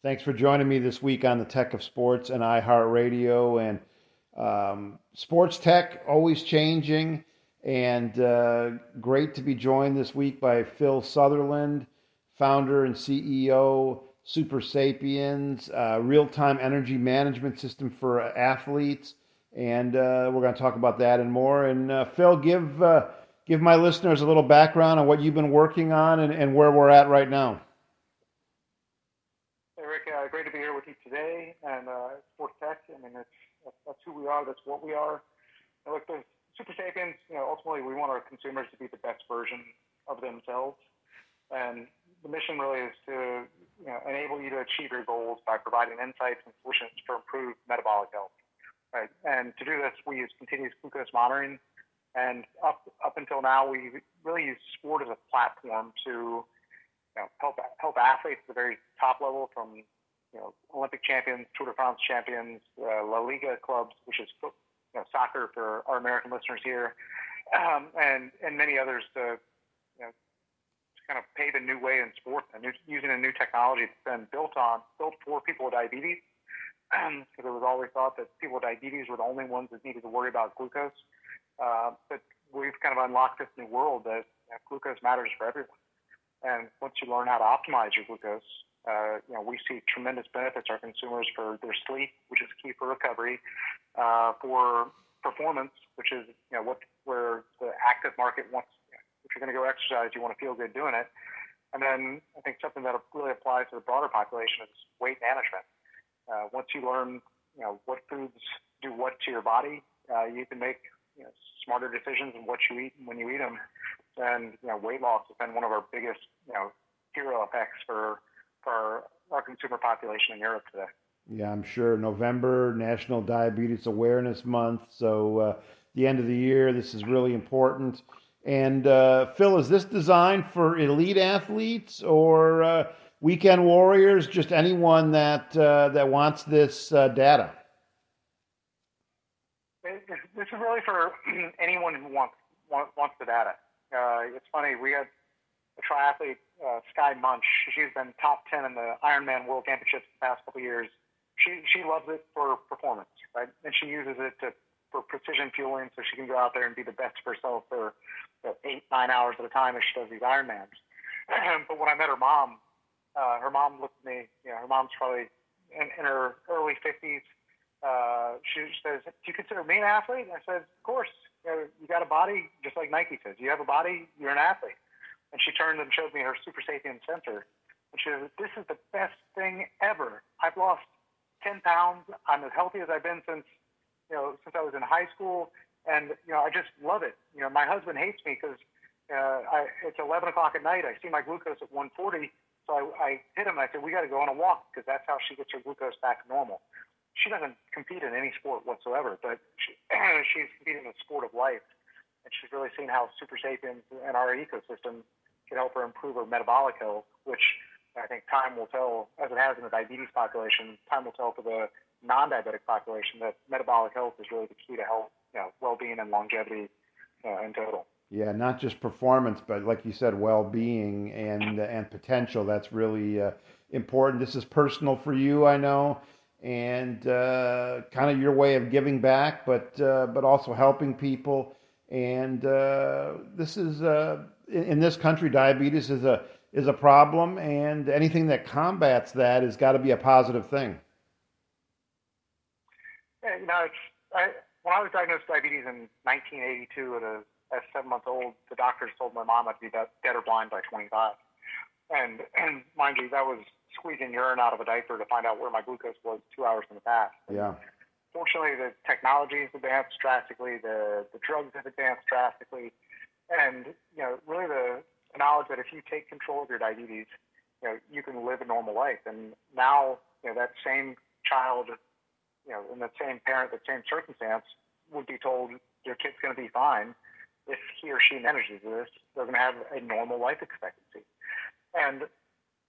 Thanks for joining me this week on the Tech of Sports and iHeartRadio. And um, sports tech always changing, and uh, great to be joined this week by Phil Southerland, founder and CEO, Supersapiens, uh, real-time energy management system for athletes, and uh, we're going to talk about that and more. And uh, Phil, give uh, give my listeners a little background on what you've been working on and, and where we're at right now. Great to be here with you today. And uh, Sports Tech, I mean, it's, that's who we are, that's what we are. And look, the Supersapiens, you know, ultimately we want our consumers to be the best version of themselves. And the mission really is to you know, enable you to achieve your goals by providing insights and solutions for improved metabolic health. Right. And to do this, we use continuous glucose monitoring and up up until now, we really use sport as a platform to you know, help help athletes at the very top level, from you know Olympic champions, Tour de France champions, uh, La Liga clubs, which is you know, soccer for our American listeners here, um, and and many others to you know to kind of pave a new way in sport and using a new technology that's been built on built for people with diabetes. Because it was always thought that people with diabetes were the only ones that needed to worry about glucose. Uh, but we've kind of unlocked this new world that you know, glucose matters for everyone. And once you learn how to optimize your glucose, uh, you know, we see tremendous benefits our consumers for their sleep, which is key for recovery, uh, for performance, which is you know what where the active market wants. If you're going to go exercise, you want to feel good doing it. And then I think something that really applies to the broader population is weight management. Uh, once you learn, you know, what foods do what to your body, uh, you can make you know, smarter decisions in what you eat and when you eat them. And you know, weight loss has been one of our biggest you know hero effects for for our consumer population in Europe today. Yeah, I'm sure. November National Diabetes Awareness Month. So uh, the end of the year, this is really important. And uh, Phil, is this designed for elite athletes or uh, weekend warriors? Just anyone that uh, that wants this uh, data? this is really for anyone who wants wants the data. Uh, it's funny. We had a triathlete, uh, Skye Moench. She's been top ten in the Ironman World Championships the past couple years. She she loves it for performance, right? And she uses it to for precision fueling, so she can go out there and be the best of herself for you know, eight nine hours at a time as she does these Ironmans. but when I met her mom, uh, her mom looked at me. You know, her mom's probably in, in her early fifties uh, she says, "Do you consider me an athlete?" And I said, "Of course. You, know, you got a body just like Nike says. You have a body, you're an athlete." And she turned and showed me her Supersapien sensor, and she said, "This is the best thing ever. I've lost 10 pounds. I'm as healthy as I've been since you know since I was in high school, and you know I just love it. You know, my husband hates me because uh, it's 11 o'clock at night. I see my glucose at 140." So I, I hit him and I said, we got to go on a walk because that's how she gets her glucose back normal she doesn't compete in any sport whatsoever, but she, she's competing in the sport of life, and she's really seen how Supersapiens and our ecosystem can help her improve her metabolic health, which I think time will tell, as it has in the diabetes population, time will tell for the non-diabetic population that metabolic health is really the key to health, you know, well-being and longevity uh, in total. Yeah, not just performance, but like you said, well-being and and potential. That's really uh, important. This is personal for you, I know and uh, kind of your way of giving back, but uh, but also helping people. And uh, this is uh, in, in, this country, diabetes is a is a problem, and anything that combats that has got to be a positive thing. Yeah, you know, I, when I was diagnosed with diabetes in 1982 at a as seven months old, the doctors told my mom I'd be dead or blind by 25. And and mind you, that was squeezing urine out of a diaper to find out where my glucose was two hours in the past. Yeah. Fortunately, the technology has advanced drastically. The the drugs have advanced drastically, and you know, really the knowledge that if you take control of your diabetes, you know, you can live a normal life. And now, you know, that same child, you know, and that same parent, that same circumstance, would be told your kid's going to be fine if he or she manages this. To have a normal life expectancy, and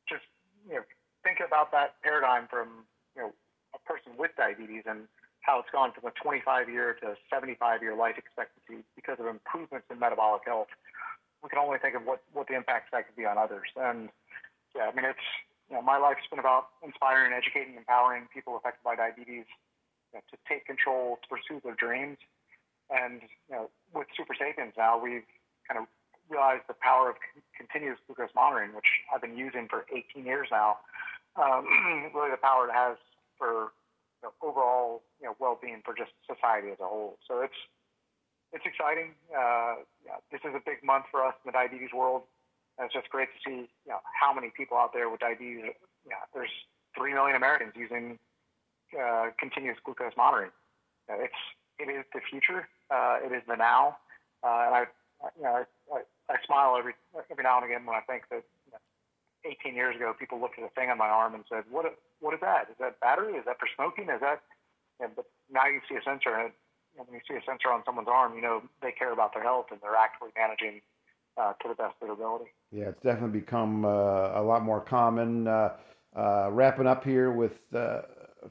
just you know, think about that paradigm from you know a person with diabetes and how it's gone from a 25 year to 75 year life expectancy because of improvements in metabolic health. We can only think of what, what the impacts that could be on others. And yeah, I mean, it's you know, my life's been about inspiring, educating, empowering people affected by diabetes you know, to take control, to pursue their dreams. And you know, with Supersapiens now, we've kind of realized the power of continuous glucose monitoring, which I've been using for 18 years now. Um, really, the power it has for know, overall you know, well-being for just society as a whole. So it's it's exciting. Uh, yeah, this is a big month for us in the diabetes world. And it's just great to see you know, how many people out there with diabetes. Yeah, there's three million Americans using uh, continuous glucose monitoring. It's it is the future. Uh, it is the now. Uh, and I, you know, I, I, I smile every every now and again when I think that 18 years ago people looked at a thing on my arm and said, "What what is that? Is that battery? Is that for smoking? Is that?" And, but now you see a sensor, and when you see a sensor on someone's arm, you know they care about their health and they're actively managing uh, to the best of their ability. Yeah, it's definitely become uh, a lot more common. Uh, uh wrapping up here with uh,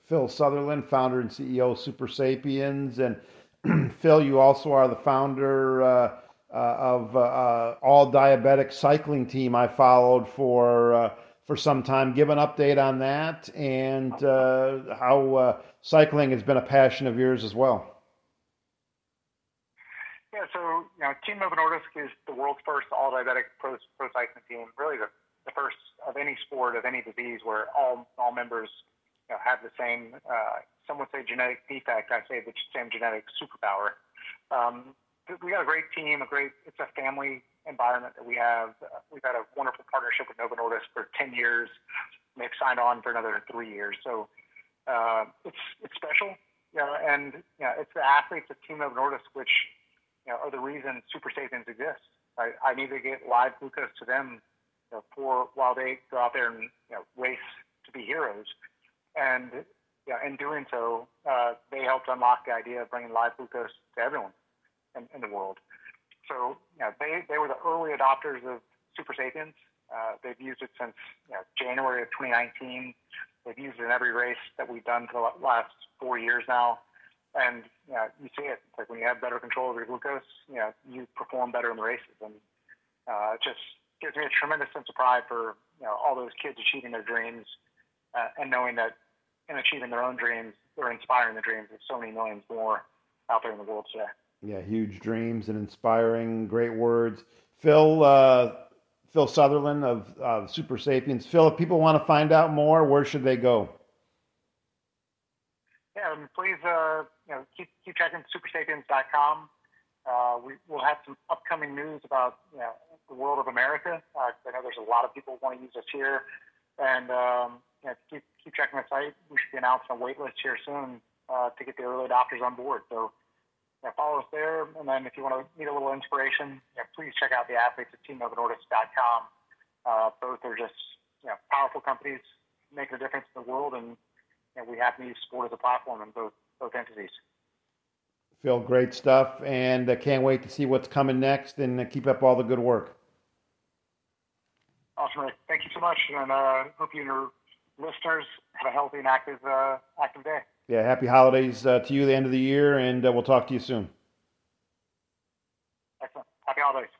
Phil Southerland, founder and CEO of Supersapiens, and Phil, you also are the founder uh, Uh, of uh, uh, All Diabetic Cycling Team. I followed for for some time. Give an update on that and how cycling has been a passion of yours as well. Yeah, so you know, Team Novo Nordisk is the world's first all diabetic pro, pro cycling team. Really, the, the first of any sport of any disease where all all members you know, have the same. Uh, some would say genetic defect. I say the same genetic superpower. Um, we got a great team, a great. It's a family environment that we have. Uh, we've had a wonderful partnership with Novo Nordisk for 10 years. They've signed on for another three years. So uh, it's it's special. Know, and know, it's the athletes of Team Novo Nordisk which you know, are the reason Supersapiens exist. I, I need to get live glucose to them you know, for while they go out there and you know, race to be heroes. And know, in doing so, uh, they helped unlock the idea of bringing live glucose to everyone in, in the world. So you know, they, they were the early adopters of Supersapiens. Uh, they've used it since you know, January of 2019. They've used it in every race that we've done for the last four years now and you, know, you see it. Like when you have better control of your glucose, you know, you perform better in the races, and uh, it just gives me a tremendous sense of pride for you know all those kids achieving their dreams, uh, and knowing that in achieving their own dreams, they're inspiring the dreams of so many millions more out there in the world today. Yeah, huge dreams and inspiring, great words. Phil, uh, Phil Southerland of uh, Supersapiens. Phil, if people want to find out more, where should they go? Yeah, please uh, you know, keep, keep checking supersapiens.com. Uh, we, will have some upcoming news about you know, the world of America. Uh, I know there's a lot of people who want to use us here. And um, you know, keep, keep checking the site. We should be announcing a wait list here soon uh, to get the early adopters on board. So you know, follow us there. And then if you want to need a little inspiration, you know, please check out the athletes at teamnovonordisk.com. Uh, both are just you know, powerful companies making a difference in the world. And you know, we have to use sport as a platform in both both entities. Phil, great stuff, and uh, can't wait to see what's coming next. And uh, keep up all the good work. Awesome, Rick. Thank you so much, and uh, hope you and your listeners have a healthy and active uh, active day. Yeah, happy holidays uh, to you, the end of the year, and uh, we'll talk to you soon. Excellent. Happy holidays.